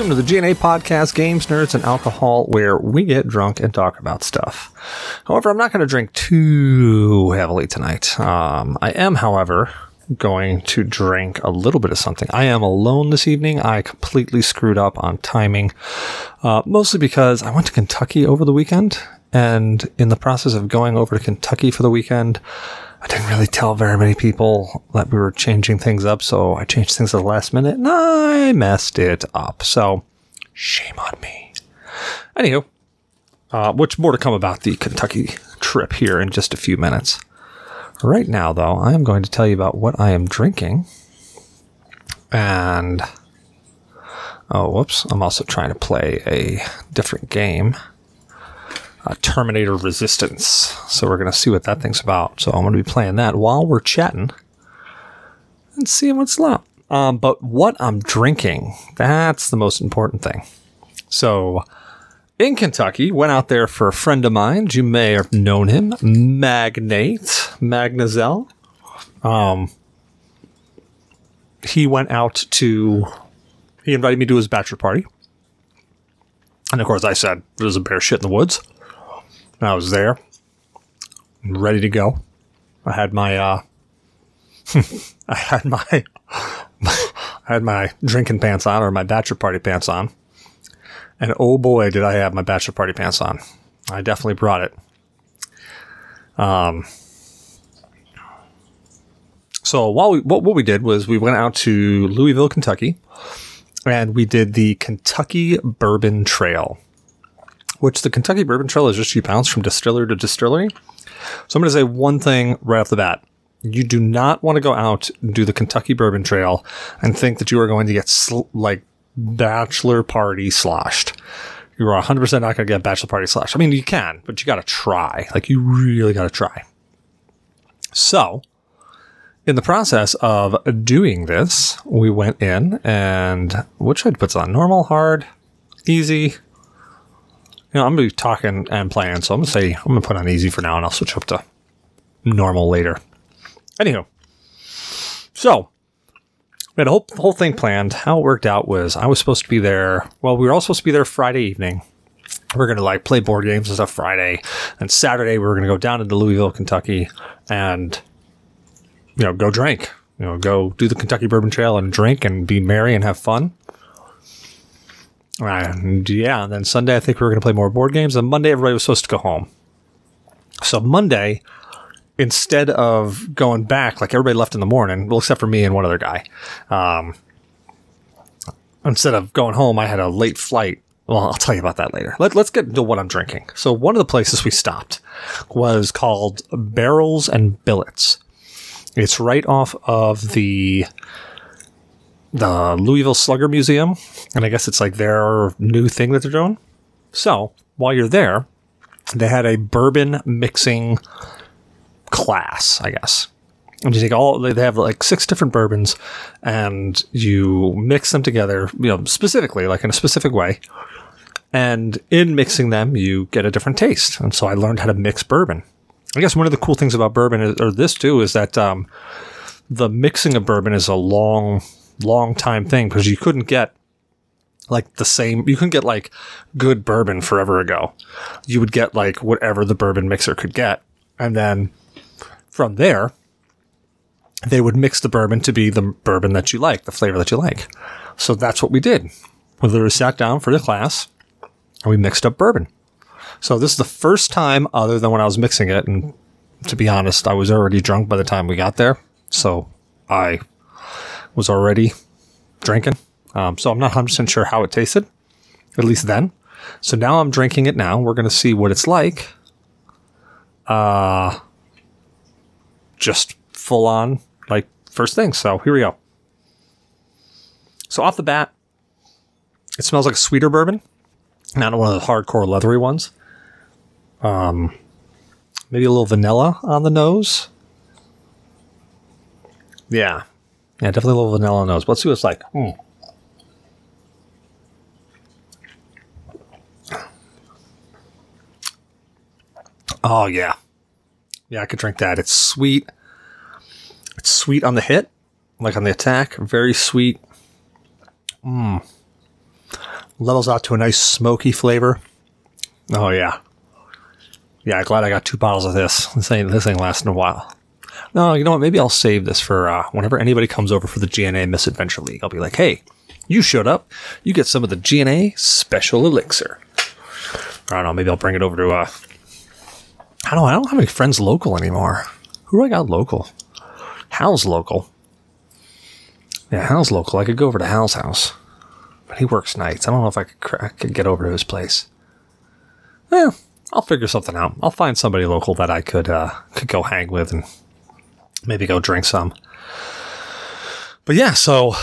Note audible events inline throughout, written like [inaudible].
Welcome to the GNA podcast, Games, Nerds, and Alcohol, where we get drunk and talk about stuff. However, I'm not going to drink too heavily tonight. Um, I am, however, going to drink a little bit of something. I am alone this evening. I completely screwed up on timing, uh, mostly because I went to Kentucky over the weekend, and in the process of going over to Kentucky for the weekend, I didn't really tell very many people that we were changing things up, so I changed things at the last minute and I messed it up. So, shame on me. Anywho, uh, much more to come about the Kentucky trip here in just a few minutes. Right now, though, I am going to tell you about what I am drinking. And, oh, whoops, I'm also trying to play a different game uh, Terminator Resistance. So we're going to see what that thing's about. So I'm going to be playing that while we're chatting and seeing what's up. Um, but what I'm drinking, that's the most important thing. So in Kentucky, went out there for a friend of mine. You may have known him, Magnate, Magnazel. Um, he went out to, he invited me to his bachelor party. And of course, I said, there's a bear shit in the woods. I was there, ready to go. I had my, uh, [laughs] I had my, [laughs] I had my drinking pants on or my bachelor party pants on. And oh boy, did I have my bachelor party pants on. I definitely brought it. Um, so while we, what, what we did was we went out to Louisville, Kentucky, and we did the Kentucky Bourbon Trail which the Kentucky Bourbon Trail is just you bounce from distillery to distillery. So I'm going to say one thing right off the bat. You do not want to go out and do the Kentucky Bourbon Trail and think that you are going to get sl- like bachelor party sloshed. You are 100% not going to get bachelor party sloshed. I mean, you can, but you got to try. Like, you really got to try. So, in the process of doing this, we went in and what should I put on? Normal, hard, easy, you know, I'm gonna be talking and playing, so I'm gonna say I'm gonna put on easy for now, and I'll switch up to normal later. Anywho, so we had a whole whole thing planned. How it worked out was I was supposed to be there. Well, we were all supposed to be there Friday evening. We are gonna like play board games and stuff Friday, and Saturday we were gonna go down into Louisville, Kentucky, and you know go drink. You know, go do the Kentucky Bourbon Trail and drink and be merry and have fun. And yeah, and then Sunday I think we were going to play more board games. And Monday everybody was supposed to go home. So Monday, instead of going back, like everybody left in the morning, well, except for me and one other guy. Um, instead of going home, I had a late flight. Well, I'll tell you about that later. Let, let's get into what I'm drinking. So one of the places we stopped was called Barrels and Billets. It's right off of the the Louisville Slugger Museum, and I guess it's like their new thing that they're doing. So while you're there, they had a bourbon mixing class, I guess. And you take all they have like six different bourbons, and you mix them together, you know, specifically like in a specific way. And in mixing them, you get a different taste. And so I learned how to mix bourbon. I guess one of the cool things about bourbon, is, or this too, is that um, the mixing of bourbon is a long long time thing because you couldn't get like the same you couldn't get like good bourbon forever ago. You would get like whatever the bourbon mixer could get. And then from there they would mix the bourbon to be the bourbon that you like the flavor that you like. So that's what we did. We literally sat down for the class and we mixed up bourbon. So this is the first time other than when i was mixing it and to be honest i was already drunk by the time we got there. So i was already drinking. Um, so I'm not 100% sure how it tasted, at least then. So now I'm drinking it now. We're going to see what it's like. Uh, just full on, like first thing. So here we go. So off the bat, it smells like a sweeter bourbon, not one of the hardcore leathery ones. Um, maybe a little vanilla on the nose. Yeah, yeah, definitely a little vanilla nose. Let's see what it's like. Mm. Oh yeah, yeah, I could drink that. It's sweet. It's sweet on the hit, like on the attack. Very sweet. Mmm. Levels out to a nice smoky flavor. Oh yeah. Yeah, glad I got two bottles of this. This ain't this ain't lasting a while. No, you know what? Maybe I'll save this for uh, whenever anybody comes over for the GNA Misadventure League. I'll be like, hey, you showed up. You get some of the GNA Special Elixir. I don't know. Maybe I'll bring it over to. Uh, I don't. know. I don't have any friends local anymore. Who do I got local? Hal's local. Yeah, Hal's local. I could go over to Hal's house, but he works nights. I don't know if I could, I could get over to his place. Yeah, I'll figure something out. I'll find somebody local that I could uh, could go hang with and maybe go drink some. But yeah, so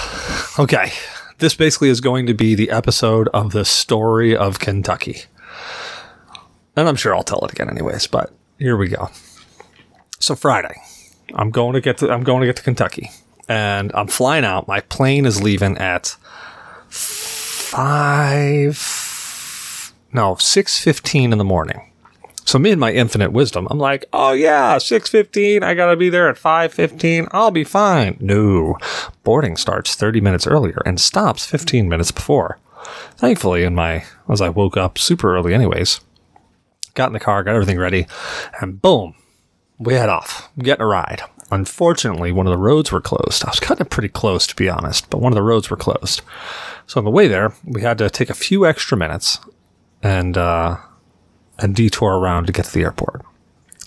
okay, this basically is going to be the episode of the story of Kentucky, and I'm sure I'll tell it again anyways. But here we go. So Friday, I'm going to get to I'm going to get to Kentucky, and I'm flying out. My plane is leaving at five, no, six fifteen in the morning. So me and my infinite wisdom, I'm like, oh yeah, 6.15, I gotta be there at 5.15, I'll be fine. No, boarding starts 30 minutes earlier and stops 15 minutes before. Thankfully, in my, as I woke up super early anyways, got in the car, got everything ready, and boom, we head off, getting a ride. Unfortunately, one of the roads were closed. I was cutting it pretty close, to be honest, but one of the roads were closed. So on the way there, we had to take a few extra minutes and uh, and detour around to get to the airport.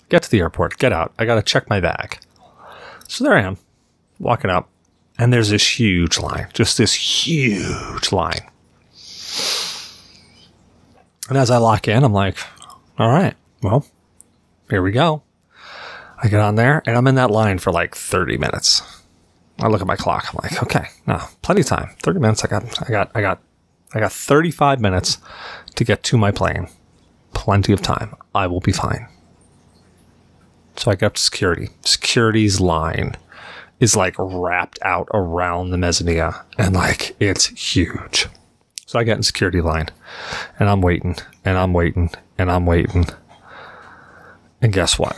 Get to the airport, get out. I got to check my bag. So there I am, walking up, and there's this huge line, just this huge line. And as I lock in, I'm like, all right, well, here we go. I get on there, and I'm in that line for like 30 minutes. I look at my clock. I'm like, okay, no, plenty of time. 30 minutes. I got, I got, I got, I got 35 minutes to get to my plane plenty of time. I will be fine. So I get up to security. Security's line is like wrapped out around the mezzanine and like it's huge. So I get in security line and I'm waiting and I'm waiting and I'm waiting. And guess what?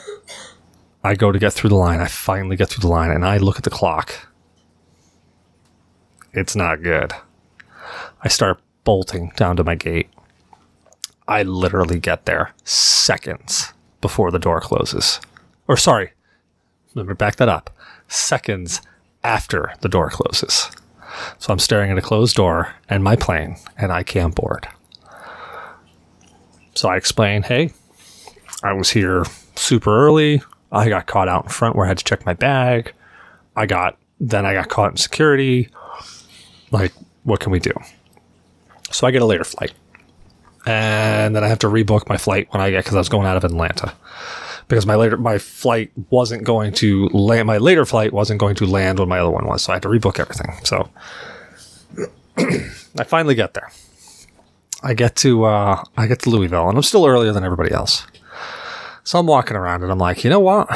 I go to get through the line. I finally get through the line and I look at the clock. It's not good. I start bolting down to my gate. I literally get there seconds before the door closes. Or sorry, let me back that up. Seconds after the door closes. So I'm staring at a closed door and my plane, and I can't board. So I explain, hey, I was here super early. I got caught out in front where I had to check my bag. I got, then I got caught in security. Like, what can we do? So I get a later flight and then I have to rebook my flight when I get because I was going out of Atlanta because my later my flight wasn't going to land. My later flight wasn't going to land when my other one was, so I had to rebook everything. So [clears throat] I finally get there. I get to uh, I get to Louisville, and I'm still earlier than everybody else. So I'm walking around, and I'm like, you know what?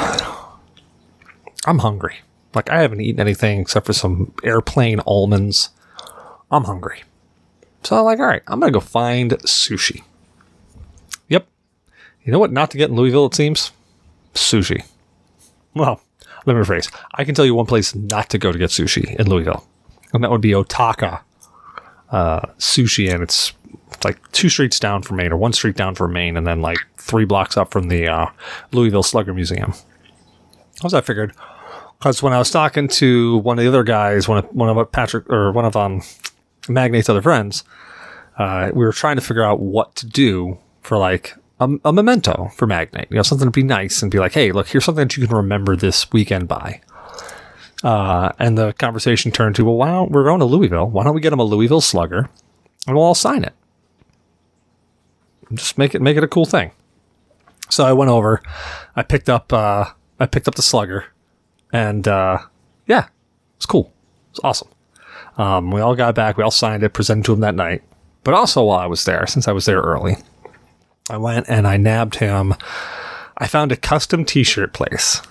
I'm hungry. Like I haven't eaten anything except for some airplane almonds. I'm hungry. So I'm like, all right, I'm going to go find sushi. Yep. You know what not to get in Louisville, it seems? Sushi. Well, let me rephrase. I can tell you one place not to go to get sushi in Louisville, and that would be Otaka uh, Sushi, and it's like two streets down from Main, or one street down from Main, and then like three blocks up from the uh, Louisville Slugger Museum. As I figured, because when I was talking to one of the other guys, one of one of Patrick or one of um Magnate's other friends, uh, we were trying to figure out what to do for like a, a, memento for Magnate. You know, something to be nice and be like, hey, look, here's something that you can remember this weekend by. Uh, and the conversation turned to, well, why don't we're going to Louisville? Why don't we get him a Louisville Slugger, and we'll all sign it. Just make it make it a cool thing. So I went over, I picked up uh, I picked up the Slugger, and uh, yeah, it's cool. It's awesome. Um, we all got back. We all signed it, presented to him that night. But also while I was there, since I was there early, I went and I nabbed him. I found a custom T-shirt place.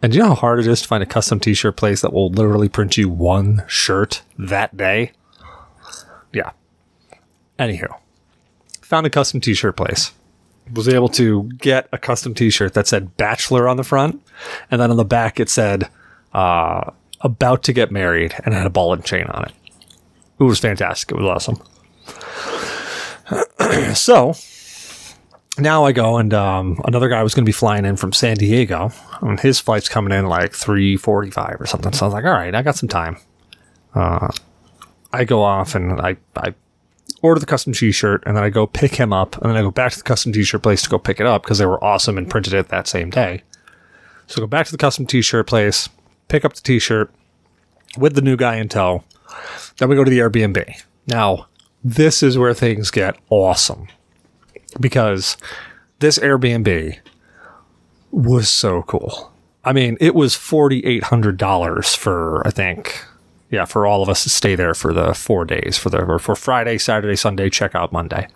And do you know how hard it is to find a custom T-shirt place that will literally print you one shirt that day? Yeah. Anywho, found a custom T-shirt place. Was able to get a custom T-shirt that said "Bachelor" on the front, and then on the back it said uh, about to get married and had a ball and chain on it. It was fantastic. It was awesome. [clears throat] so now I go and um, another guy was going to be flying in from San Diego, and his flight's coming in like three forty-five or something. So I was like, all right, I got some time. Uh, I go off and I I order the custom T-shirt, and then I go pick him up, and then I go back to the custom T-shirt place to go pick it up because they were awesome and printed it that same day. So I go back to the custom T-shirt place, pick up the T-shirt with the new guy in tow. Then we go to the Airbnb. Now, this is where things get awesome because this Airbnb was so cool. I mean, it was $4,800 for, I think, yeah, for all of us to stay there for the four days for the, or for Friday, Saturday, Sunday, check out Monday.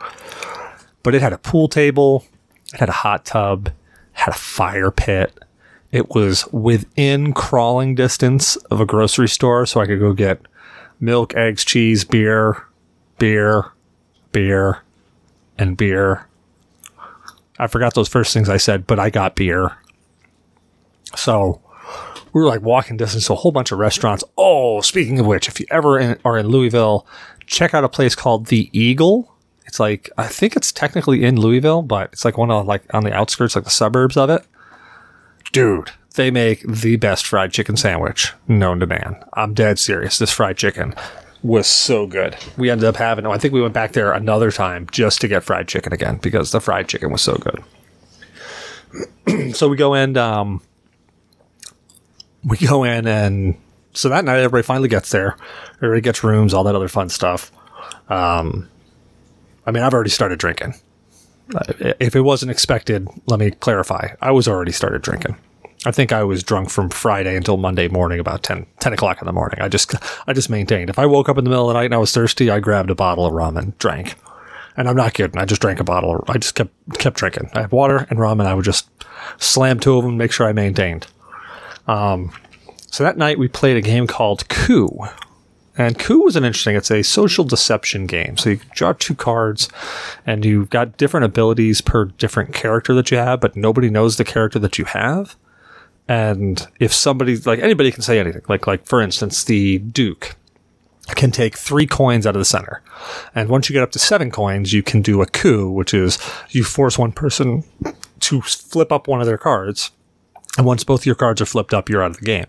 But it had a pool table, it had a hot tub, had a fire pit. It was within crawling distance of a grocery store, so I could go get milk, eggs, cheese, beer, beer, beer, and beer. I forgot those first things I said, but I got beer. So we were like walking distance to a whole bunch of restaurants. Oh, speaking of which, if you ever in, are in Louisville, check out a place called The Eagle. It's like I think it's technically in Louisville, but it's like one of like on the outskirts, like the suburbs of it. Dude, they make the best fried chicken sandwich known to man. I'm dead serious. This fried chicken was so good. We ended up having, I think we went back there another time just to get fried chicken again because the fried chicken was so good. [clears throat] so we go in, um, we go in and so that night everybody finally gets there. Everybody gets rooms, all that other fun stuff. Um, I mean, I've already started drinking. If it wasn't expected, let me clarify. I was already started drinking. I think I was drunk from Friday until Monday morning, about 10, 10 o'clock in the morning. I just, I just maintained. If I woke up in the middle of the night and I was thirsty, I grabbed a bottle of rum and drank. And I'm not kidding. I just drank a bottle. I just kept, kept drinking. I had water and rum and I would just slam two of them, make sure I maintained. Um, so that night we played a game called Coup. And Coup was an interesting, it's a social deception game. So you draw two cards and you've got different abilities per different character that you have, but nobody knows the character that you have. And if somebody, like anybody can say anything, like, like for instance, the Duke can take three coins out of the center. And once you get up to seven coins, you can do a coup, which is you force one person to flip up one of their cards. And once both your cards are flipped up, you're out of the game.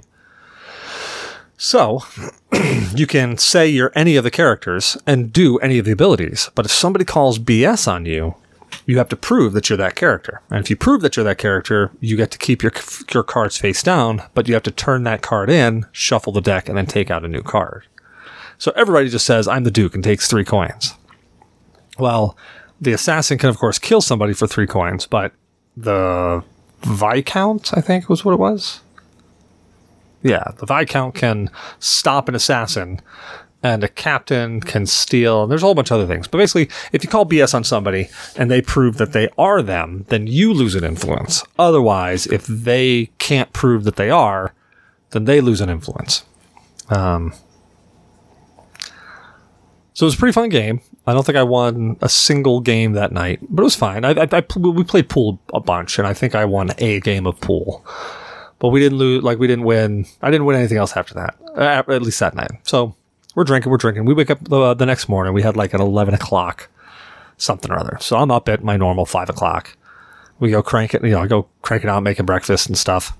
So [clears throat] you can say you're any of the characters and do any of the abilities. But if somebody calls BS on you, you have to prove that you're that character. And if you prove that you're that character, you get to keep your your cards face down, but you have to turn that card in, shuffle the deck, and then take out a new card. So everybody just says, I'm the Duke, and takes three coins. Well, the assassin can, of course, kill somebody for three coins, but the Viscount, I think was what it was. Yeah, the Viscount can stop an assassin and a captain can steal. And there's a whole bunch of other things. But basically, if you call BS on somebody and they prove that they are them, then you lose an influence. Otherwise, if they can't prove that they are, then they lose an influence. Um, so it was a pretty fun game. I don't think I won a single game that night, but it was fine. I, I, I, we played pool a bunch, and I think I won a game of pool. But we didn't lose, like we didn't win. I didn't win anything else after that, at least that night. So we're drinking, we're drinking. We wake up the, next morning. We had like an 11 o'clock something or other. So I'm up at my normal five o'clock. We go crank it, you know, I go crank it out, making breakfast and stuff.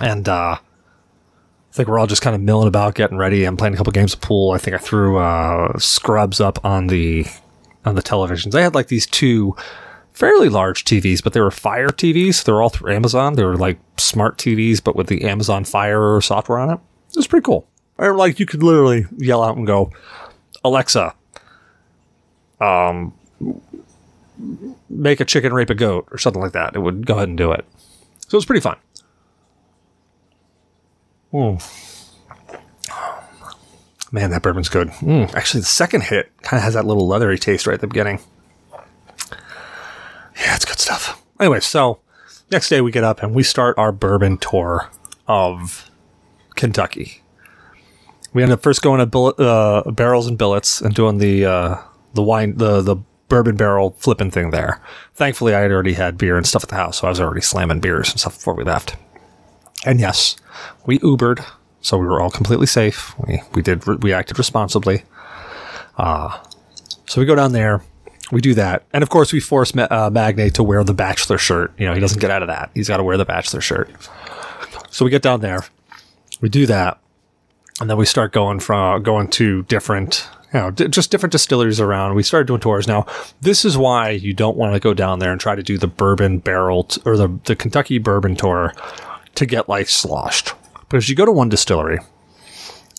And, uh, I think we're all just kind of milling about, getting ready. I'm playing a couple games of pool. I think I threw, uh, scrubs up on the, on the televisions. They had like these two fairly large TVs, but they were Fire TVs. They were all through Amazon. They were like smart TVs, but with the Amazon Fire software on it. It was pretty cool. Or like you could literally yell out and go, Alexa, um, make a chicken rape a goat or something like that. It would go ahead and do it. So it was pretty fun. Mm. Man, that bourbon's good. Mm. Actually, the second hit kind of has that little leathery taste right at the beginning. Yeah, it's good stuff. Anyway, so next day we get up and we start our bourbon tour of Kentucky we ended up first going to uh, barrels and billets and doing the uh, the wine the the bourbon barrel flipping thing there. Thankfully, I had already had beer and stuff at the house, so I was already slamming beers and stuff before we left. And yes, we Ubered, so we were all completely safe. We we did we acted responsibly. Uh, so we go down there, we do that, and of course we force Ma- uh, Magnate to wear the bachelor shirt. You know, he doesn't get out of that. He's got to wear the bachelor shirt. So we get down there, we do that, and then we start going from uh, going to different, you know, d- just different distilleries around. We started doing tours. Now, this is why you don't want to go down there and try to do the bourbon barrel t- or the the Kentucky bourbon tour to get like sloshed. Because you go to one distillery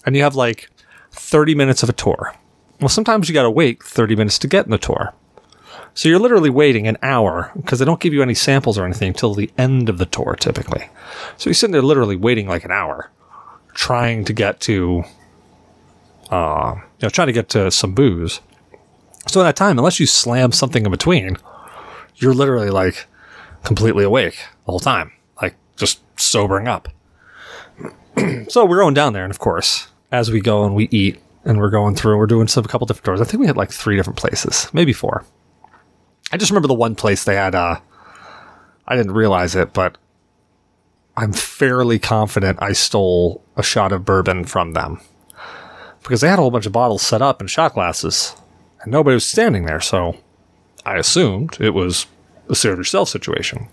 and you have like 30 minutes of a tour. Well, sometimes you got to wait 30 minutes to get in the tour. So you're literally waiting an hour because they don't give you any samples or anything until the end of the tour typically. So you're sitting there literally waiting like an hour trying to get to uh, you know, trying to get to some booze. So in that time, unless you slam something in between, you're literally like completely awake the whole time, like just sobering up. [clears throat] so we're going down there, and of course, as we go and we eat, and we're going through, we're doing some a couple different doors. I think we had like three different places, maybe four. I just remember the one place they had. Uh, I didn't realize it, but I'm fairly confident I stole a shot of bourbon from them because they had a whole bunch of bottles set up in shot glasses, and nobody was standing there. So I assumed it was a serve yourself situation.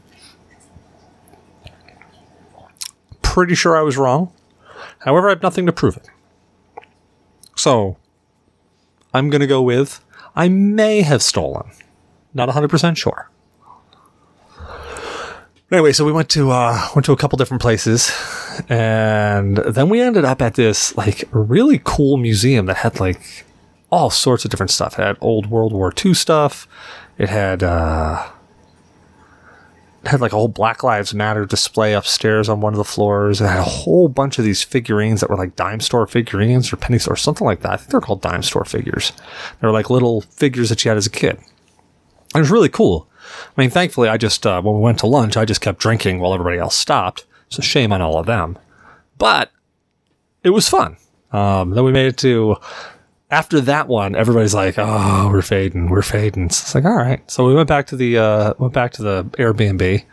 Pretty sure I was wrong. However, I have nothing to prove it. So I'm going to go with I may have stolen. Not 100% sure. Anyway, so we went to uh, went to a couple different places, and then we ended up at this like really cool museum that had like all sorts of different stuff. It had old World War II stuff. It had uh, it had like a whole Black Lives Matter display upstairs on one of the floors. It had a whole bunch of these figurines that were like dime store figurines or penny store, something like that. I think they're called dime store figures. They were like little figures that you had as a kid. It was really cool. I mean, thankfully, I just, uh, when we went to lunch, I just kept drinking while everybody else stopped. So shame on all of them. But it was fun. Um, then we made it to, after that one, everybody's like, oh, we're fading, we're fading. So it's like, all right. So we went back to the, uh, went back to the Airbnb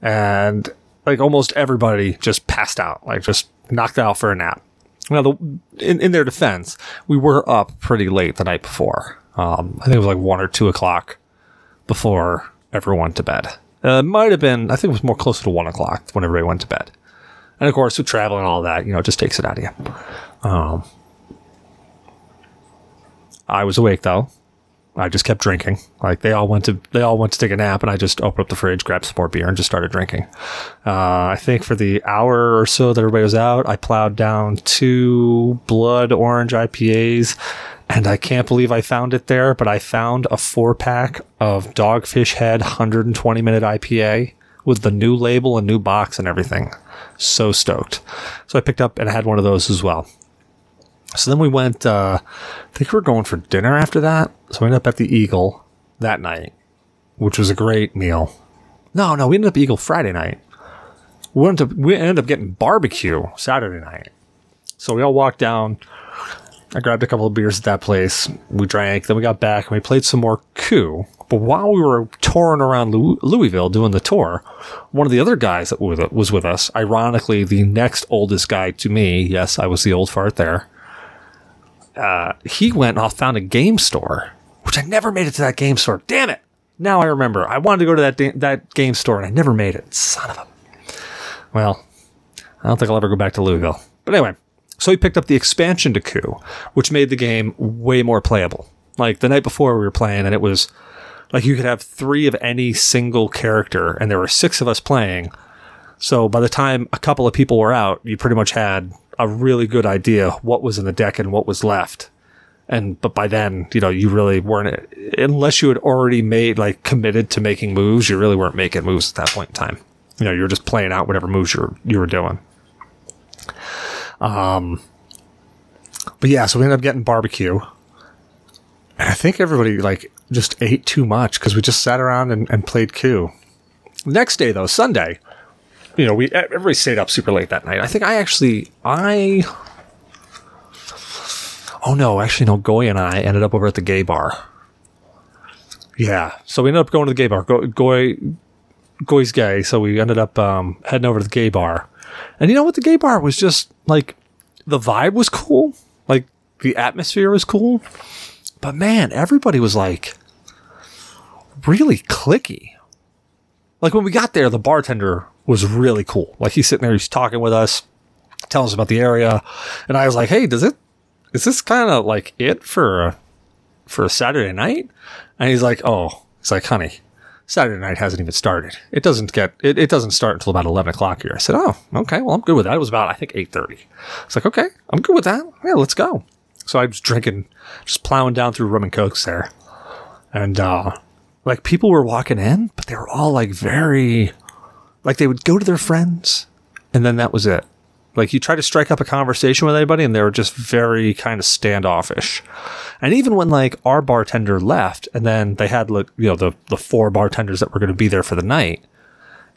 and like almost everybody just passed out, like just knocked out for a nap. Now, the, in, in their defense, we were up pretty late the night before. Um, I think it was like one or two o'clock before everyone went to bed. Uh, it might have been, I think it was more closer to one o'clock when everybody went to bed. And of course, with travel and all that, you know, it just takes it out of you. Um, I was awake though. I just kept drinking. Like they all went to they all went to take a nap, and I just opened up the fridge, grabbed some more beer, and just started drinking. Uh, I think for the hour or so that everybody was out, I plowed down two blood orange IPAs, and I can't believe I found it there. But I found a four pack of Dogfish Head 120 minute IPA with the new label and new box and everything. So stoked! So I picked up and I had one of those as well. So then we went, uh, I think we were going for dinner after that. So we ended up at the Eagle that night, which was a great meal. No, no, we ended up Eagle Friday night. We we ended up getting barbecue Saturday night. So we all walked down. I grabbed a couple of beers at that place. We drank. Then we got back and we played some more coup. But while we were touring around Louisville doing the tour, one of the other guys that was with us, ironically, the next oldest guy to me, yes, I was the old fart there, uh, he went off found a game store, which I never made it to that game store. Damn it! Now I remember. I wanted to go to that da- that game store and I never made it. Son of a. Well, I don't think I'll ever go back to Louisville. But anyway, so he picked up the expansion to Coup, which made the game way more playable. Like the night before we were playing, and it was like you could have three of any single character, and there were six of us playing. So by the time a couple of people were out, you pretty much had a really good idea what was in the deck and what was left. And but by then, you know, you really weren't unless you had already made like committed to making moves, you really weren't making moves at that point in time. You know, you were just playing out whatever moves you were, you were doing. Um but yeah, so we ended up getting barbecue. And I think everybody like just ate too much because we just sat around and, and played coup. Next day though, Sunday, you know, we everybody stayed up super late that night. I think I actually I Oh no, actually no, Goy and I ended up over at the gay bar. Yeah. So we ended up going to the gay bar. Go, Goy Goy's gay, so we ended up um, heading over to the gay bar. And you know what? The gay bar was just like the vibe was cool. Like the atmosphere was cool. But man, everybody was like really cliquey. Like when we got there, the bartender was really cool. Like he's sitting there, he's talking with us, telling us about the area, and I was like, "Hey, does it? Is this kind of like it for for a Saturday night?" And he's like, "Oh, it's like, honey, Saturday night hasn't even started. It doesn't get it, it doesn't start until about eleven o'clock here." I said, "Oh, okay. Well, I'm good with that." It was about I think eight thirty. It's like, okay, I'm good with that. Yeah, let's go. So I was drinking, just plowing down through rum and cokes there, and uh, like people were walking in, but they were all like very, like they would go to their friends, and then that was it. Like you try to strike up a conversation with anybody, and they were just very kind of standoffish. And even when like our bartender left, and then they had like you know the the four bartenders that were going to be there for the night,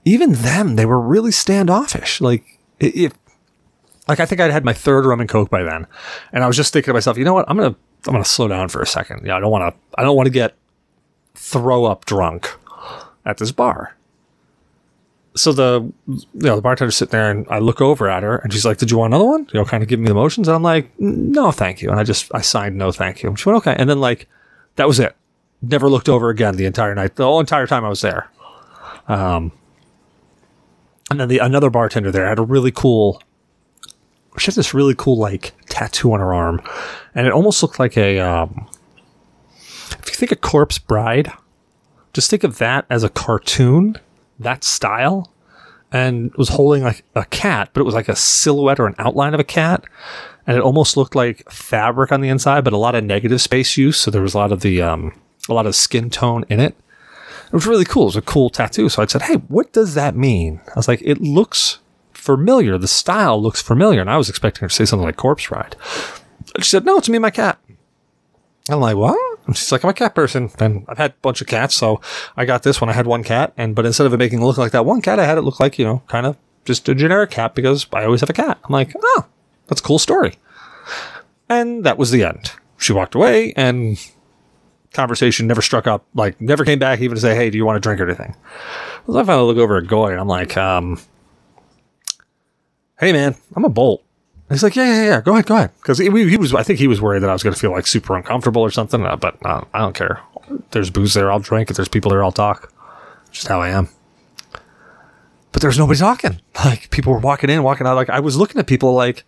even them they were really standoffish. Like if like I think I'd had my third rum and coke by then, and I was just thinking to myself, you know what, I'm gonna I'm gonna slow down for a second. Yeah, I don't want to I don't want to get throw up drunk at this bar. So the you know the bartender's sitting there, and I look over at her, and she's like, "Did you want another one?" You know, kind of giving me the motions, and I'm like, "No, thank you." And I just I signed no, thank you. And she went, "Okay," and then like that was it. Never looked over again the entire night, the whole entire time I was there. Um, and then the another bartender there had a really cool she had this really cool like tattoo on her arm, and it almost looked like a. Um, if you think a corpse bride, just think of that as a cartoon, that style, and was holding like a cat, but it was like a silhouette or an outline of a cat, and it almost looked like fabric on the inside, but a lot of negative space use. So there was a lot of the um, a lot of skin tone in it. It was really cool. It was a cool tattoo. So I said, "Hey, what does that mean?" I was like, "It looks familiar. The style looks familiar. And I was expecting her to say something like Corpse Bride. And she said, No, it's me and my cat. I'm like, What? And she's like, I'm a cat person. And I've had a bunch of cats. So I got this one. I had one cat. And, but instead of it making it look like that one cat, I had it look like, you know, kind of just a generic cat because I always have a cat. I'm like, Oh, that's a cool story. And that was the end. She walked away and conversation never struck up, like never came back even to say, Hey, do you want to drink or anything? So I finally look over at Goy and I'm like, um, hey man, I'm a bolt. He's like, yeah, yeah, yeah, go ahead, go ahead. Because he, he, was, I think he was worried that I was going to feel like super uncomfortable or something. Uh, but uh, I don't care. There's booze there, I'll drink. If there's people there, I'll talk. Just how I am. But there's nobody talking. [laughs] Like people were walking in, walking out. Like I was looking at people like,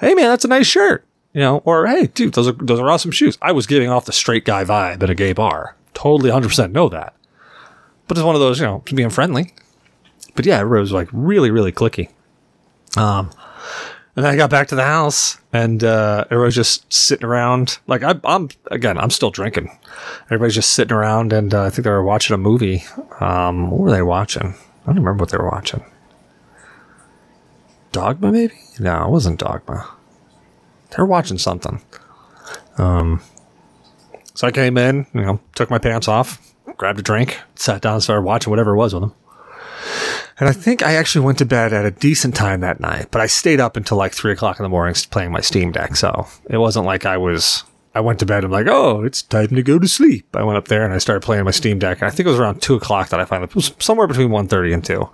hey man, that's a nice shirt. You know, or hey, dude, those are those are awesome shoes. I was giving off the straight guy vibe at a gay bar. Totally 100% know that. But it's one of those, you know, being friendly. But yeah, it was like really, really cliquey. Um, and then I got back to the house and uh, everybody's just sitting around. Like I, am again, I'm still drinking. Everybody's just sitting around, and uh, I think they were watching a movie. Um, what were they watching? I don't remember what they were watching. Dogma, maybe? No, it wasn't Dogma. They were watching something. Um, so I came in, you know, took my pants off, grabbed a drink, sat down, started watching whatever it was with them. And I think I actually went to bed at a decent time that night, but I stayed up until like three o'clock in the morning playing my Steam Deck. So it wasn't like I was, I went to bed and I'm like, oh, it's time to go to sleep. I went up there and I started playing my Steam Deck. And I think it was around two o'clock that I finally, it was somewhere between 1.30 and 2.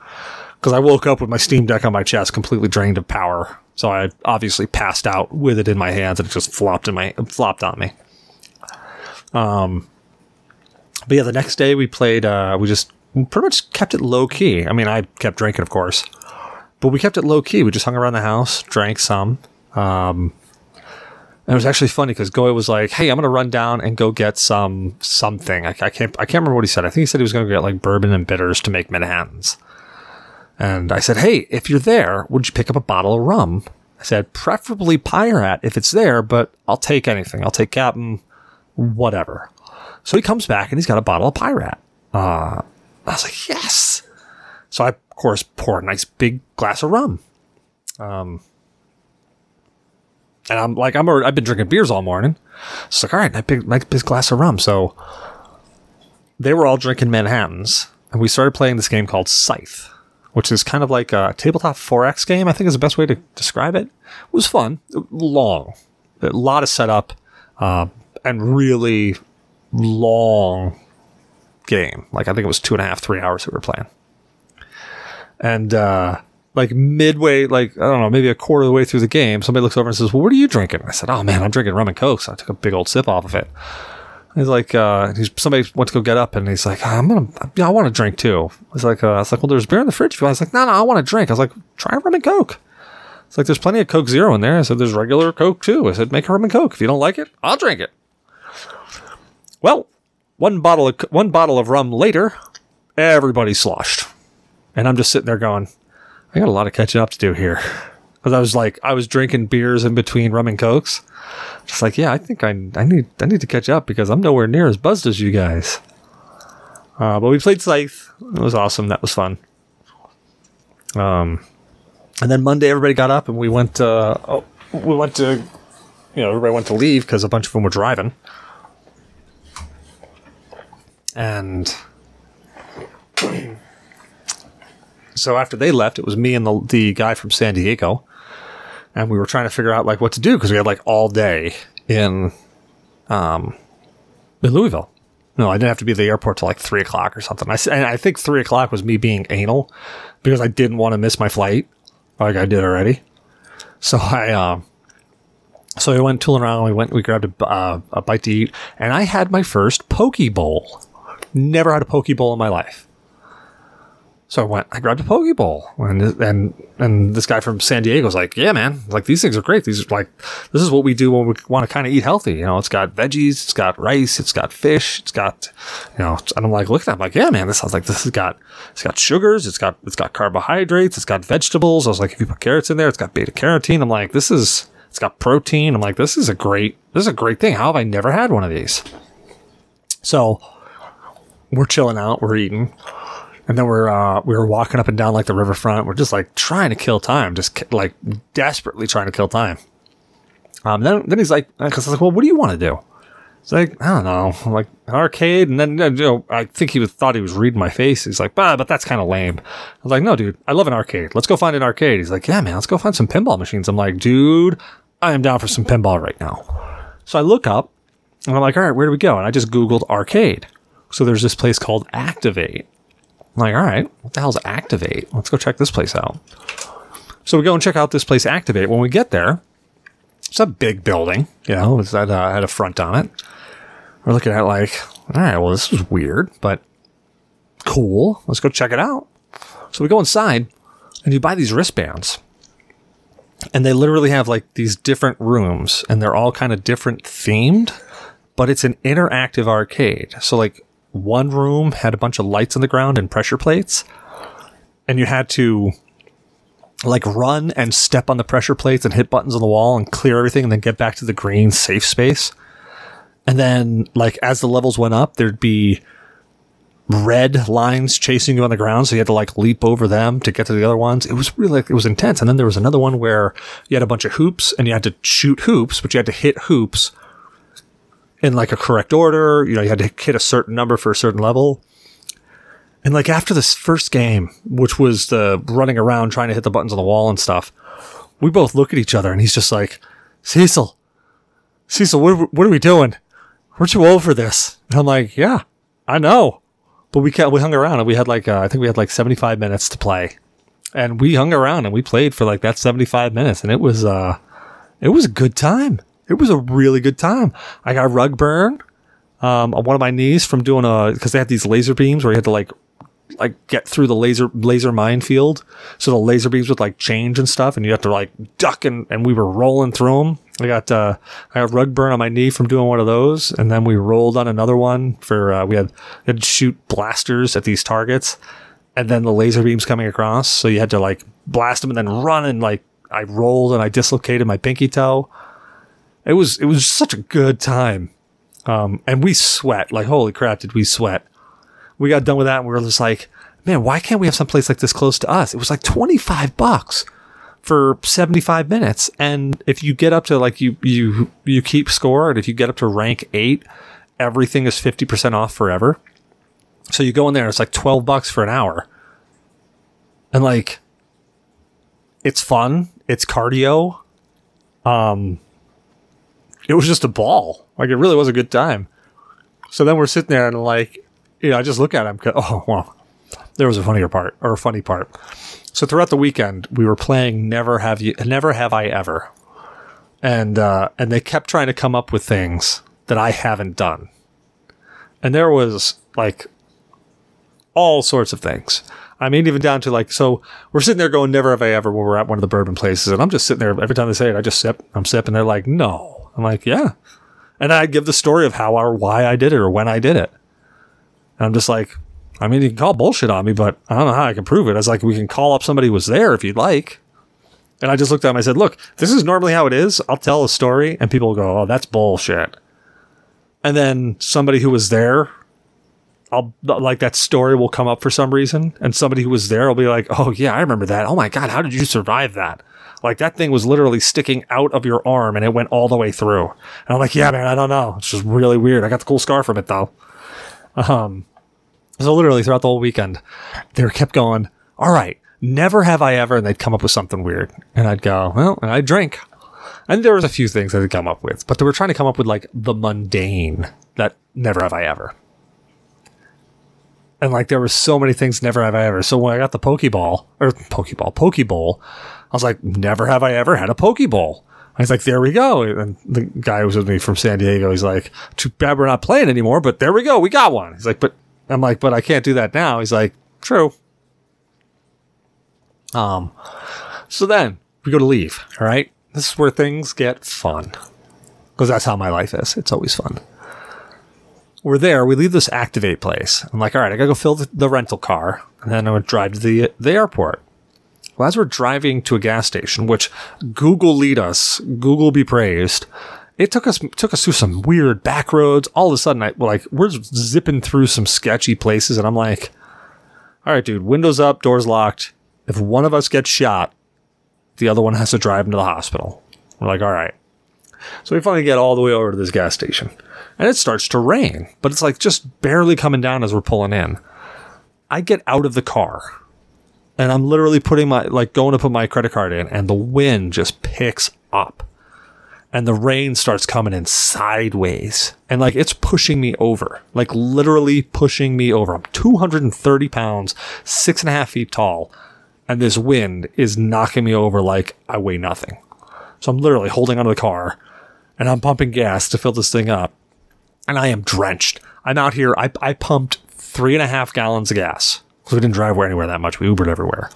Because I woke up with my Steam Deck on my chest, completely drained of power. So I obviously passed out with it in my hands and it just flopped in my, flopped on me. Um, but yeah, the next day we played, uh, we just pretty much kept it low key. I mean, I kept drinking, of course, but we kept it low key. We just hung around the house, drank some. Um, and it was actually funny because Goy was like, "Hey, I'm gonna run down and go get some something." I, I, can't I can't remember what he said. I think he said he was gonna get like bourbon and bitters to make Manhattans. And I said, "Hey, if you're there, would you pick up a bottle of rum?" I said, "Preferably Pyrat if it's there, but I'll take anything. I'll take Captain, whatever." So he comes back and he's got a bottle of Pyrat. Uh, I was like, yes. So I, of course, pour a nice big glass of rum. Um, and I'm like, I'm already, I've been drinking beers all morning. So it's like, all right, nice big, nice big glass of rum. So they were all drinking Manhattans, and we started playing this game called Scythe, which is kind of like a tabletop 4X game. I think is the best way to describe it. It was fun, long, a lot of setup, uh, and really long game. Like I think it was two and a half, three hours we were playing. And uh, like midway, like I don't know, maybe a quarter of the way through the game, somebody looks over and says, "Well, what are you drinking?" I said, "Oh man, I'm drinking rum and coke." So I took a big old sip off of it. He's like, uh, he's somebody went to go get up, and he's like, I'm gonna, I want to drink too. He's like, uh, I was like, well, there's beer in the fridge. I was like, no, no, I want to drink. I was like, try rum and coke. It's like there's plenty of Coke Zero in there. I said there's regular Coke too. I said make a rum and coke. If you don't like it, I'll drink it. Well, one bottle of one bottle of rum later, everybody's sloshed, and I'm just sitting there going, I got a lot of catching up to do here because I was like I was drinking beers in between rum and cokes. Just like yeah, I think I I need I need to catch up because I'm nowhere near as buzzed as you guys. Uh, but we played Scythe. It was awesome. That was fun. Um, and then Monday, everybody got up and we went. Uh, oh, we went to, you know, everybody went to leave because a bunch of them were driving. And so after they left, it was me and the the guy from San Diego, and we were trying to figure out like what to do because we had like all day in, um, in Louisville. No, I didn't have to be at the airport till like three o'clock or something. I, and I think three o'clock was me being anal because I didn't want to miss my flight like I did already. So I, um, so we went tooling around. We went, we grabbed a, uh, a bite to eat, and I had my first poke bowl. Never had a poke bowl in my life. So I went, I grabbed a poke bowl, and and and this guy from San Diego was like, "Yeah, man, like these things are great. These are like, this is what we do when we want to kind of eat healthy. You know, it's got veggies, it's got rice, it's got fish, it's got, you know." And I'm like, looking at, it, I'm like, "Yeah, man, this sounds like this has got, it's got sugars, it's got, it's got carbohydrates, it's got vegetables." I was like, if you put carrots in there, it's got beta carotene. I'm like, this is, it's got protein. I'm like, this is a great, this is a great thing. How have I never had one of these? So we're chilling out, we're eating. And then we're uh, we were walking up and down like the riverfront. We're just like trying to kill time, just like desperately trying to kill time. Um, then then he's like, because I was like, well, what do you want to do? It's like I don't know, I'm like an arcade. And then you know, I think he was thought he was reading my face. He's like, bah, but that's kind of lame. I was like, no, dude, I love an arcade. Let's go find an arcade. He's like, yeah, man, let's go find some pinball machines. I'm like, dude, I am down for some pinball right now. So I look up and I'm like, all right, where do we go? And I just Googled arcade. So there's this place called Activate. I'm like, all right, what the hell's Activate? Let's go check this place out. So we go and check out this place, Activate. When we get there, it's a big building, you know, it's that uh, had a front on it. We're looking at like, all right, well, this is weird, but cool. Let's go check it out. So we go inside and you buy these wristbands. And they literally have like these different rooms and they're all kind of different themed, but it's an interactive arcade. So like one room had a bunch of lights on the ground and pressure plates. And you had to like run and step on the pressure plates and hit buttons on the wall and clear everything and then get back to the green safe space. And then like as the levels went up, there'd be red lines chasing you on the ground, so you had to like leap over them to get to the other ones. It was really it was intense. And then there was another one where you had a bunch of hoops and you had to shoot hoops, but you had to hit hoops in like a correct order. You know, you had to hit a certain number for a certain level. And like after this first game, which was the running around trying to hit the buttons on the wall and stuff, we both look at each other and he's just like, Cecil, Cecil, what, what are we doing? We're too old for this. And I'm like, yeah, I know. But we kept, we hung around and we had like, uh, I think we had like 75 minutes to play. And we hung around and we played for like that 75 minutes and it was, uh, it was a good time. It was a really good time. I got rug burn, um, on one of my knees from doing a, cause they had these laser beams where you had to like, like get through the laser, laser minefield. So the laser beams would like change and stuff and you have to like duck and, and we were rolling through them. I got, uh, I got rug burn on my knee from doing one of those. And then we rolled on another one for, uh, we had, we had to shoot blasters at these targets and then the laser beams coming across. So you had to like blast them and then run and like I rolled and I dislocated my pinky toe. It was it was such a good time. Um, and we sweat like holy crap did we sweat. We got done with that and we were just like, man, why can't we have some place like this close to us? It was like 25 bucks for 75 minutes. And if you get up to like you you you keep score and if you get up to rank 8, everything is 50% off forever. So you go in there, and it's like 12 bucks for an hour. And like, it's fun. It's cardio. Um, it was just a ball. Like, it really was a good time. So then we're sitting there and like, you know, I just look at him. [laughs] Oh, well, there was a funnier part or a funny part. So throughout the weekend, we were playing Never Have You, Never Have I Ever. And, uh, and they kept trying to come up with things that I haven't done And there was like all sorts of things. I mean, even down to like, so we're sitting there going, never have I ever when we're at one of the bourbon places. And I'm just sitting there every time they say it, I just sip, I'm sipping. They're like, no. I'm like, yeah. And I give the story of how or why I did it or when I did it. And I'm just like, I mean, you can call bullshit on me, but I don't know how I can prove it. I was like, we can call up somebody who was there if you'd like. And I just looked at him. I said, look, this is normally how it is. I'll tell a story and people will go, oh, that's bullshit. And then somebody who was there, I'll like that story will come up for some reason. And somebody who was there will be like, oh, yeah, I remember that. Oh my God, how did you survive that? Like that thing was literally sticking out of your arm and it went all the way through. And I'm like, yeah, man, I don't know. It's just really weird. I got the cool scar from it though. Um, so literally throughout the whole weekend, they were kept going, all right, never have I ever. And they'd come up with something weird. And I'd go, well, and I'd drink. And there was a few things that they'd come up with, but they were trying to come up with like the mundane that never have I ever. And like there were so many things never have I ever. So when I got the Pokeball or Pokeball, Pokeball, I was like, never have I ever had a Pokeball. I was like, there we go. And the guy was with me from San Diego, he's like, too bad we're not playing anymore, but there we go. We got one. He's like, but I'm like, but I can't do that now. He's like, true. Um, so then we go to leave. All right. This is where things get fun because that's how my life is. It's always fun. We're there. We leave this activate place. I'm like, all right, I gotta go fill the, the rental car, and then I would drive to the the airport. Well, as we're driving to a gas station, which Google lead us, Google be praised, it took us took us through some weird back roads. All of a sudden, I like we're zipping through some sketchy places, and I'm like, "All right, dude, windows up, doors locked. If one of us gets shot, the other one has to drive him to the hospital." We're like, "All right." So we finally get all the way over to this gas station, and it starts to rain, but it's like just barely coming down as we're pulling in. I get out of the car and I'm literally putting my, like, going to put my credit card in, and the wind just picks up. And the rain starts coming in sideways. And, like, it's pushing me over. Like, literally pushing me over. I'm 230 pounds, six and a half feet tall. And this wind is knocking me over like I weigh nothing. So I'm literally holding onto the car and I'm pumping gas to fill this thing up. And I am drenched. I'm out here. I, I pumped three and a half gallons of gas because we didn't drive anywhere that much. We Ubered everywhere.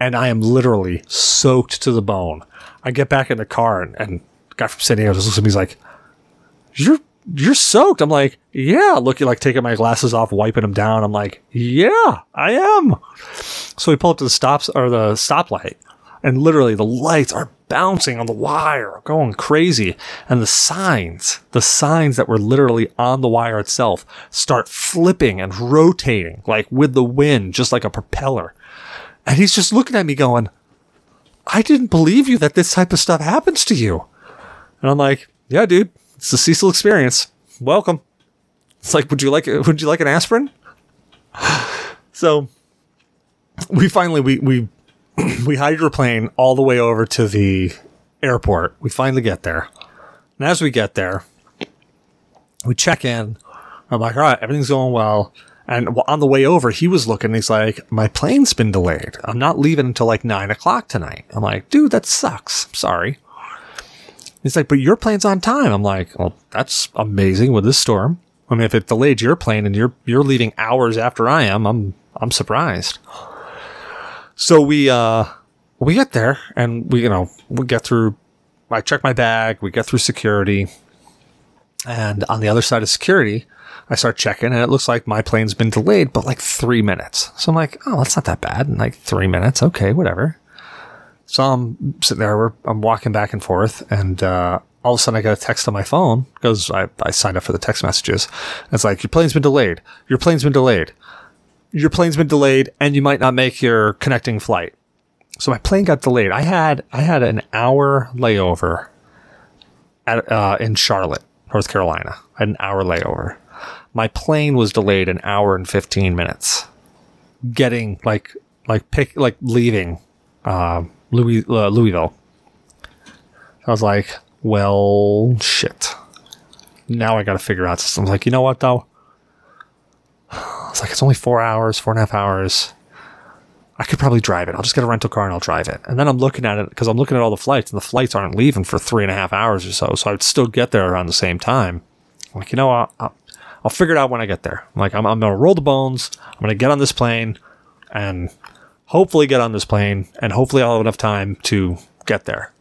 And I am literally soaked to the bone. I get back in the car and, and the guy from San Diego just looks at me. He's like, "You're you're soaked." I'm like, "Yeah." Looking like taking my glasses off, wiping them down. I'm like, "Yeah, I am." So we pull up to the stops or the stoplight, and literally the lights are bouncing on the wire, going crazy. And the signs, the signs that were literally on the wire itself start flipping and rotating like with the wind, just like a propeller. And he's just looking at me going, I didn't believe you that this type of stuff happens to you. And I'm like, yeah, dude, it's the Cecil experience. Welcome. It's like, would you like, would you like an aspirin? [sighs] so we finally, we, we [clears throat] we hydroplane all the way over to the airport. We finally get there. And as we get there, we check in. I'm like, all right, everything's going well. And on the way over, he was looking. He's like, my plane's been delayed. I'm not leaving until like nine o'clock tonight. I'm like, dude, that sucks. I'm sorry. He's like, but your plane's on time. I'm like, well, that's amazing with this storm. I mean, if it delayed your plane and you're you're leaving hours after I am, I'm I'm surprised. So we uh we get there and we you know we get through. I check my bag. We get through security, and on the other side of security, I start checking, and it looks like my plane's been delayed, but like three minutes. So I'm like, oh, that's not that bad. like three minutes, okay, whatever. So I'm sitting there. I'm walking back and forth, and uh, all of a sudden I get a text on my phone because I, I signed up for the text messages. It's like your plane's been delayed. Your plane's been delayed your plane's been delayed and you might not make your connecting flight. So my plane got delayed. I had I had an hour layover at uh, in Charlotte, North Carolina. I had an hour layover. My plane was delayed an hour and fifteen minutes. Getting like like pick like leaving uh, Louis uh, Louisville. I was like, well, shit. Now I got to figure out. So I'm like, you know what though? It's like, it's only four hours, four and a half hours. I could probably drive it. I'll just get a rental car and I'll drive it. And then I'm looking at it because I'm looking at all the flights and the flights aren't leaving for three and a half hours or so. So I'd still get there around the same time. I'm like, you know what? I'll, I'll figure it out when I get there. I'm like, I'm, I'm going to roll the bones. I'm going to get on this plane and hopefully get on this plane and hopefully I'll have enough time to get there.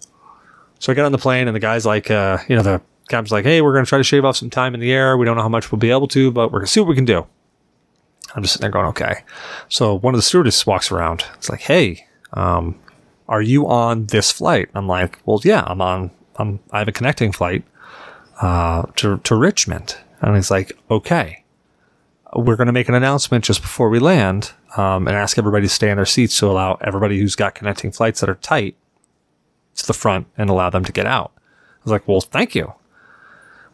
So I get on the plane and the guy's like, uh, you know, the captain's like, hey, we're going to try to shave off some time in the air. We don't know how much we'll be able to, but we're going to see what we can do. I'm just sitting there going, okay. So one of the stewardess walks around. It's like, hey, um, are you on this flight? I'm like, well, yeah, I'm on. I'm. I have a connecting flight uh, to to Richmond, and he's like, okay, we're going to make an announcement just before we land, um, and ask everybody to stay in their seats to allow everybody who's got connecting flights that are tight to the front and allow them to get out. I was like, well, thank you.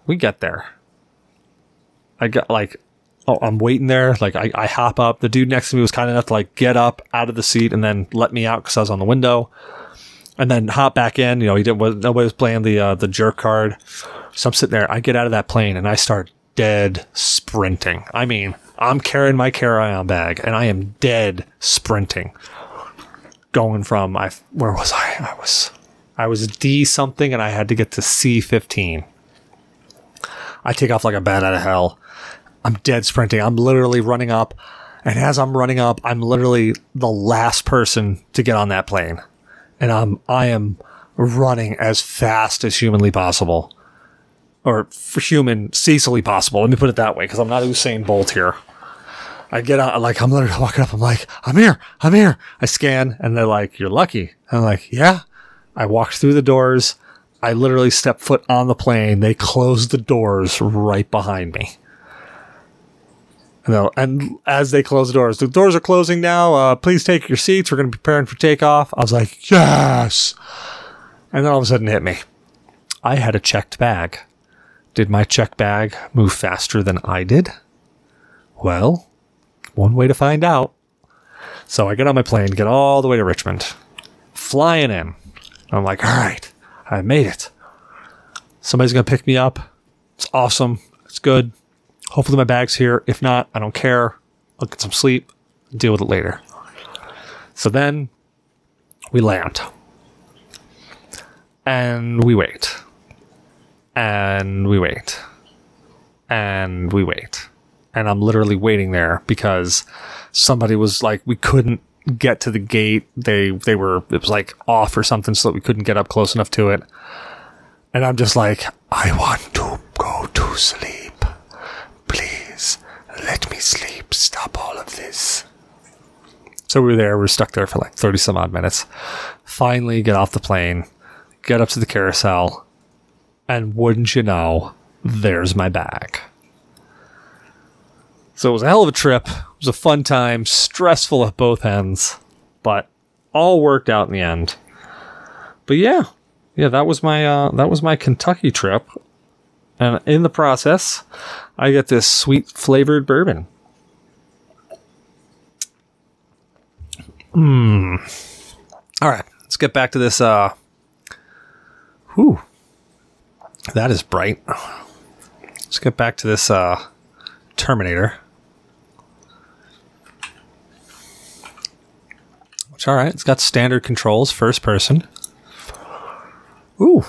We get there. I got like oh, I'm waiting there. Like I, I hop up. The dude next to me was kind enough to like get up out of the seat and then let me out because I was on the window, and then hop back in. You know, he didn't. Nobody was playing the uh, the jerk card. So I'm sitting there. I get out of that plane and I start dead sprinting. I mean, I'm carrying my carry-on bag and I am dead sprinting. Going from I where was I? I was I was D something and I had to get to C fifteen. I take off like a bat out of hell I'm dead sprinting. I'm literally running up. And as I'm running up, I'm literally the last person to get on that plane. And I'm, I am running as fast as humanly possible. Or for human, Cecily possible. Let me put it that way, because I'm not Usain Bolt here. I get out, like, I'm literally walking up. I'm like, I'm here. I'm here. I scan, and they're like, you're lucky. And I'm like, yeah. I walked through the doors. I literally stepped foot on the plane. They closed the doors right behind me. No, and as they close the doors, the doors are closing now. Uh, please take your seats. We're going to be preparing for takeoff. I was like, yes. And then all of a sudden it hit me. I had a checked bag. Did my checked bag move faster than I did? Well, one way to find out. So I get on my plane, get all the way to Richmond, flying in. I'm like, all right, I made it. Somebody's going to pick me up. It's awesome. It's good. Hopefully my bag's here. If not, I don't care. I'll get some sleep, deal with it later. So then we land. And we wait. And we wait. And we wait. And I'm literally waiting there because somebody was like, we couldn't get to the gate. They they were it was like off or something so that we couldn't get up close enough to it. And I'm just like, I want to go to sleep. Let me sleep. Stop all of this. So we are there. We are stuck there for like 30 some odd minutes. Finally, get off the plane, get up to the carousel, and wouldn't you know, there's my bag. So it was a hell of a trip. It was a fun time, stressful at both ends, but all worked out in the end. But yeah, yeah, that was my uh, that was my Kentucky trip. And in the process, I get this sweet flavored bourbon. Hmm. All right, let's get back to this. Uh, whew, that is bright. Let's get back to this uh, Terminator. Which, all right, it's got standard controls, first person. Ooh,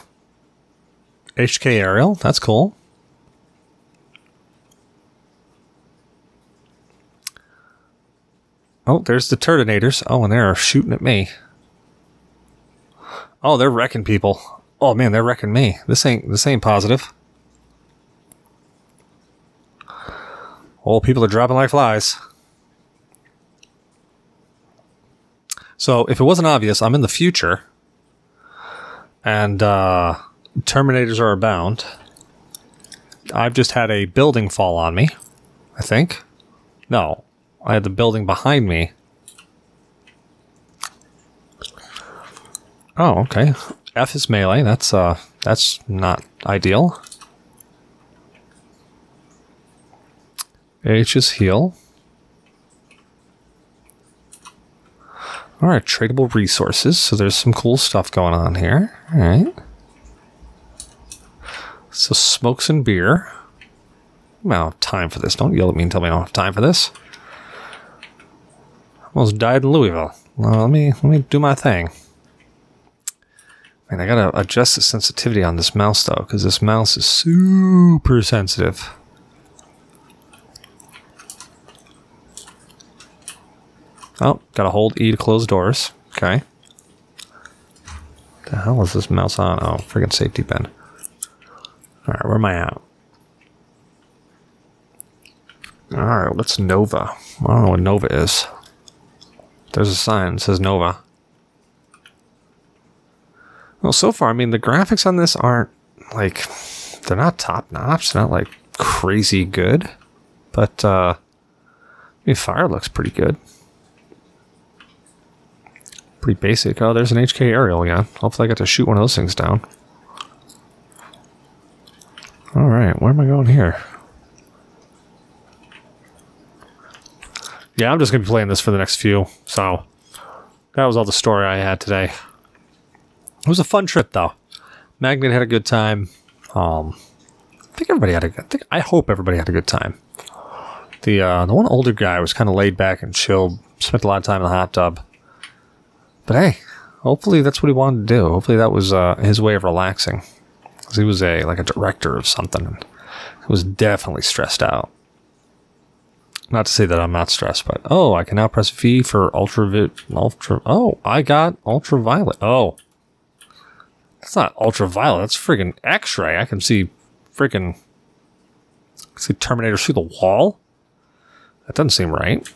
HK aerial. That's cool. Oh, there's the Terminators. Oh, and they're shooting at me. Oh, they're wrecking people. Oh man, they're wrecking me. This ain't this ain't positive. Oh, people are dropping like flies. So, if it wasn't obvious, I'm in the future, and uh, Terminators are abound. I've just had a building fall on me. I think. No, I had the building behind me. Oh, okay. F is melee. That's uh that's not ideal. H is heal. Alright, tradable resources. So there's some cool stuff going on here. Alright. So smokes and beer. I don't have time for this. Don't yell at me and tell me I don't have time for this. Almost died in Louisville. Well, let me let me do my thing. Man, I gotta adjust the sensitivity on this mouse though, because this mouse is super sensitive. Oh, gotta hold E to close doors. Okay. The hell is this mouse on? Oh, friggin' safety pin. Alright, where am I at? Alright, what's Nova? I don't know what Nova is. There's a sign that says Nova. Well, so far, I mean, the graphics on this aren't like, they're not top notch. They're not like crazy good. But, uh, I mean, fire looks pretty good. Pretty basic. Oh, there's an HK aerial again. Hopefully I get to shoot one of those things down. Alright, where am I going here? Yeah, I'm just going to be playing this for the next few. So, that was all the story I had today. It was a fun trip, though. Magnet had a good time. Um, I think everybody had a good. I, think, I hope everybody had a good time. The uh, the one older guy was kind of laid back and chilled. Spent a lot of time in the hot tub. But hey, hopefully that's what he wanted to do. Hopefully that was uh, his way of relaxing. Because he was a like a director of something. He was definitely stressed out. Not to say that I'm not stressed, but oh, I can now press V for ultraviolet. Ultra. Oh, I got ultraviolet. Oh, that's not ultraviolet. That's freaking X-ray. I can see freaking see Terminator through the wall. That doesn't seem right.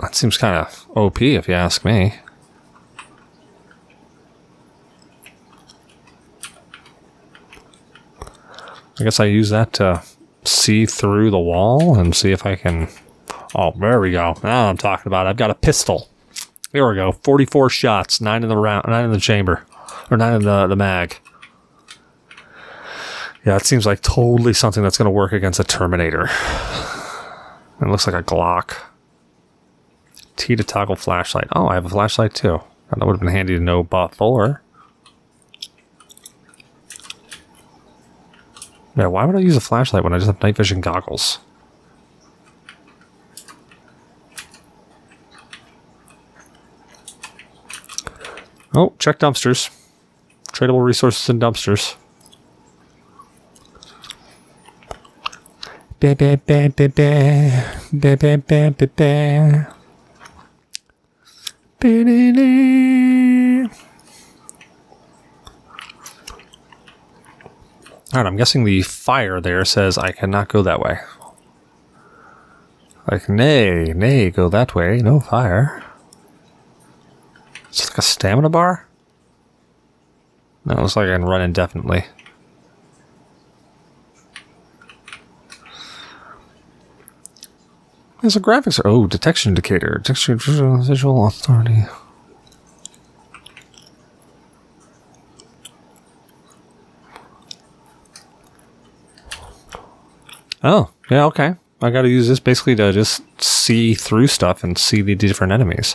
That seems kind of OP, if you ask me. I guess I use that to see through the wall and see if I can. Oh, there we go. Now I'm talking about. It. I've got a pistol. Here we go. 44 shots, nine in the round, nine in the chamber, or nine in the the mag. Yeah, it seems like totally something that's going to work against a Terminator. [sighs] It looks like a Glock. T to toggle flashlight. Oh, I have a flashlight too. That would have been handy to know before. Yeah, why would I use a flashlight when I just have night vision goggles? Oh, check dumpsters. Tradable resources in dumpsters. Ba, ba, ba, ba. Ba, ba, ba, ba, ba. Ba-da-da. All right, I'm guessing the fire there says I cannot go that way. Like, nay, nay, go that way. No fire. It's like a stamina bar? No, it looks like I can run indefinitely. There's a graphics. Oh, detection indicator. Visual, visual authority. Oh, yeah, okay. I gotta use this basically to just see through stuff and see the different enemies.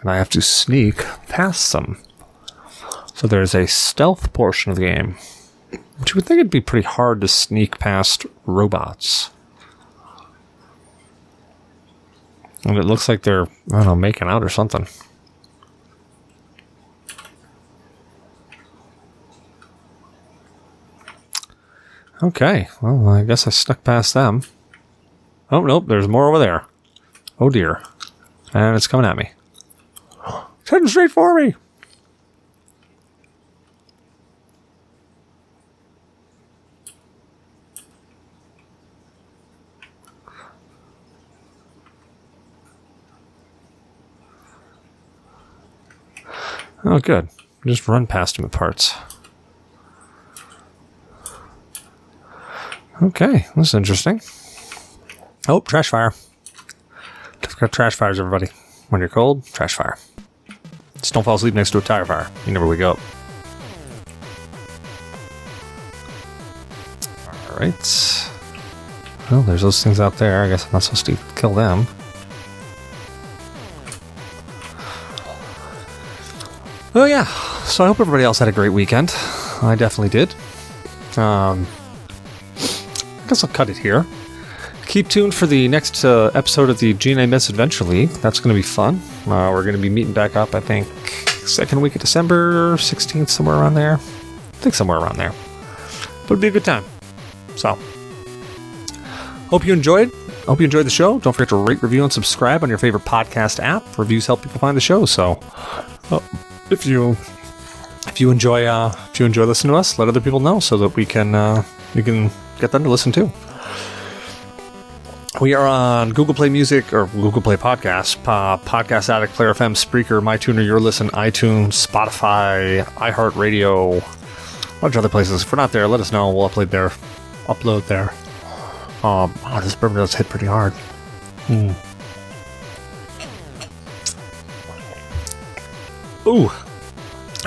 And I have to sneak past them. So there's a stealth portion of the game. Which you would think it'd be pretty hard to sneak past robots. And it looks like they're, I don't know, making out or something. Okay, well, I guess I stuck past them. Oh, nope, there's more over there. Oh dear. And it's coming at me. [gasps] It's heading straight for me! Oh, good. Just run past him at parts. Okay, this is interesting. Oh, trash fire. Got trash fires, everybody. When you're cold, trash fire. Just don't fall asleep next to a tire fire. You never wake up. Alright. Well, there's those things out there. I guess I'm not supposed to kill them. Oh yeah, so I hope everybody else had a great weekend. I definitely did. Um, guess I'll cut it here. Keep tuned for the next uh, episode of the GNA Misadventure League. That's going to be fun. Uh, we're going to be meeting back up, I think, second week of December, 16th, somewhere around there. I think somewhere around there. But it'll be a good time. So, hope you enjoyed. hope you enjoyed the show. Don't forget to rate, review, and subscribe on your favorite podcast app. Reviews help people find the show. So, uh, if you if you enjoy uh, if you enjoy listening to us, let other people know so that we can uh, we can get them to listen too. We are on Google Play Music or Google Play Podcasts, Podcast Addict, Player FM, Spreaker, MyTuner, Your Listen, iTunes, Spotify, iHeartRadio, a bunch of other places. If we're not there, let us know. We'll upload there. Upload there. Um, oh, this bourbon does hit pretty hard. Hmm. Ooh.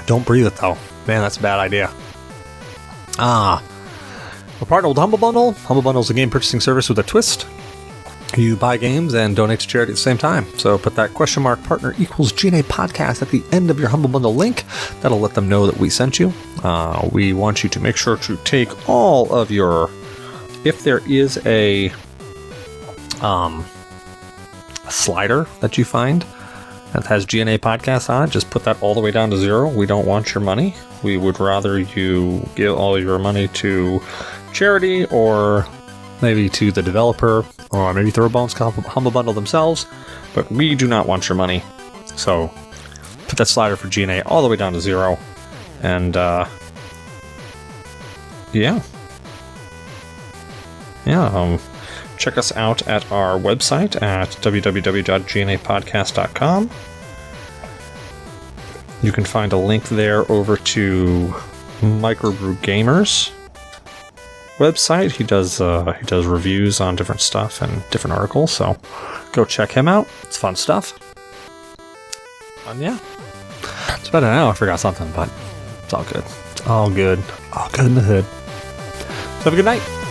Don't breathe it though. Man, that's a bad idea. Ah. We're partnered with Humble Bundle. Humble Bundle is a game purchasing service with a twist. You buy games and donate to charity at the same time. So put that question mark partner equals GNA podcast at the end of your Humble Bundle link. That'll let them know that we sent you. Uh, we want you to make sure to take all of your. If there is a um, a slider that you find that has GNA podcast on it, just put that all the way down to zero. We don't want your money. We would rather you give all your money to charity or maybe to the developer or maybe throw a Throwbones Humble Bundle themselves, but we do not want your money. So put that slider for GNA all the way down to zero. And uh, yeah. Yeah, um, check us out at our website at www.gnapodcast.com. You can find a link there over to Microbrew Gamers website. He does uh, he does reviews on different stuff and different articles. So go check him out. It's fun stuff. And yeah, it's better now. I forgot something, but it's all good. It's all good. All good in the hood. So have a good night.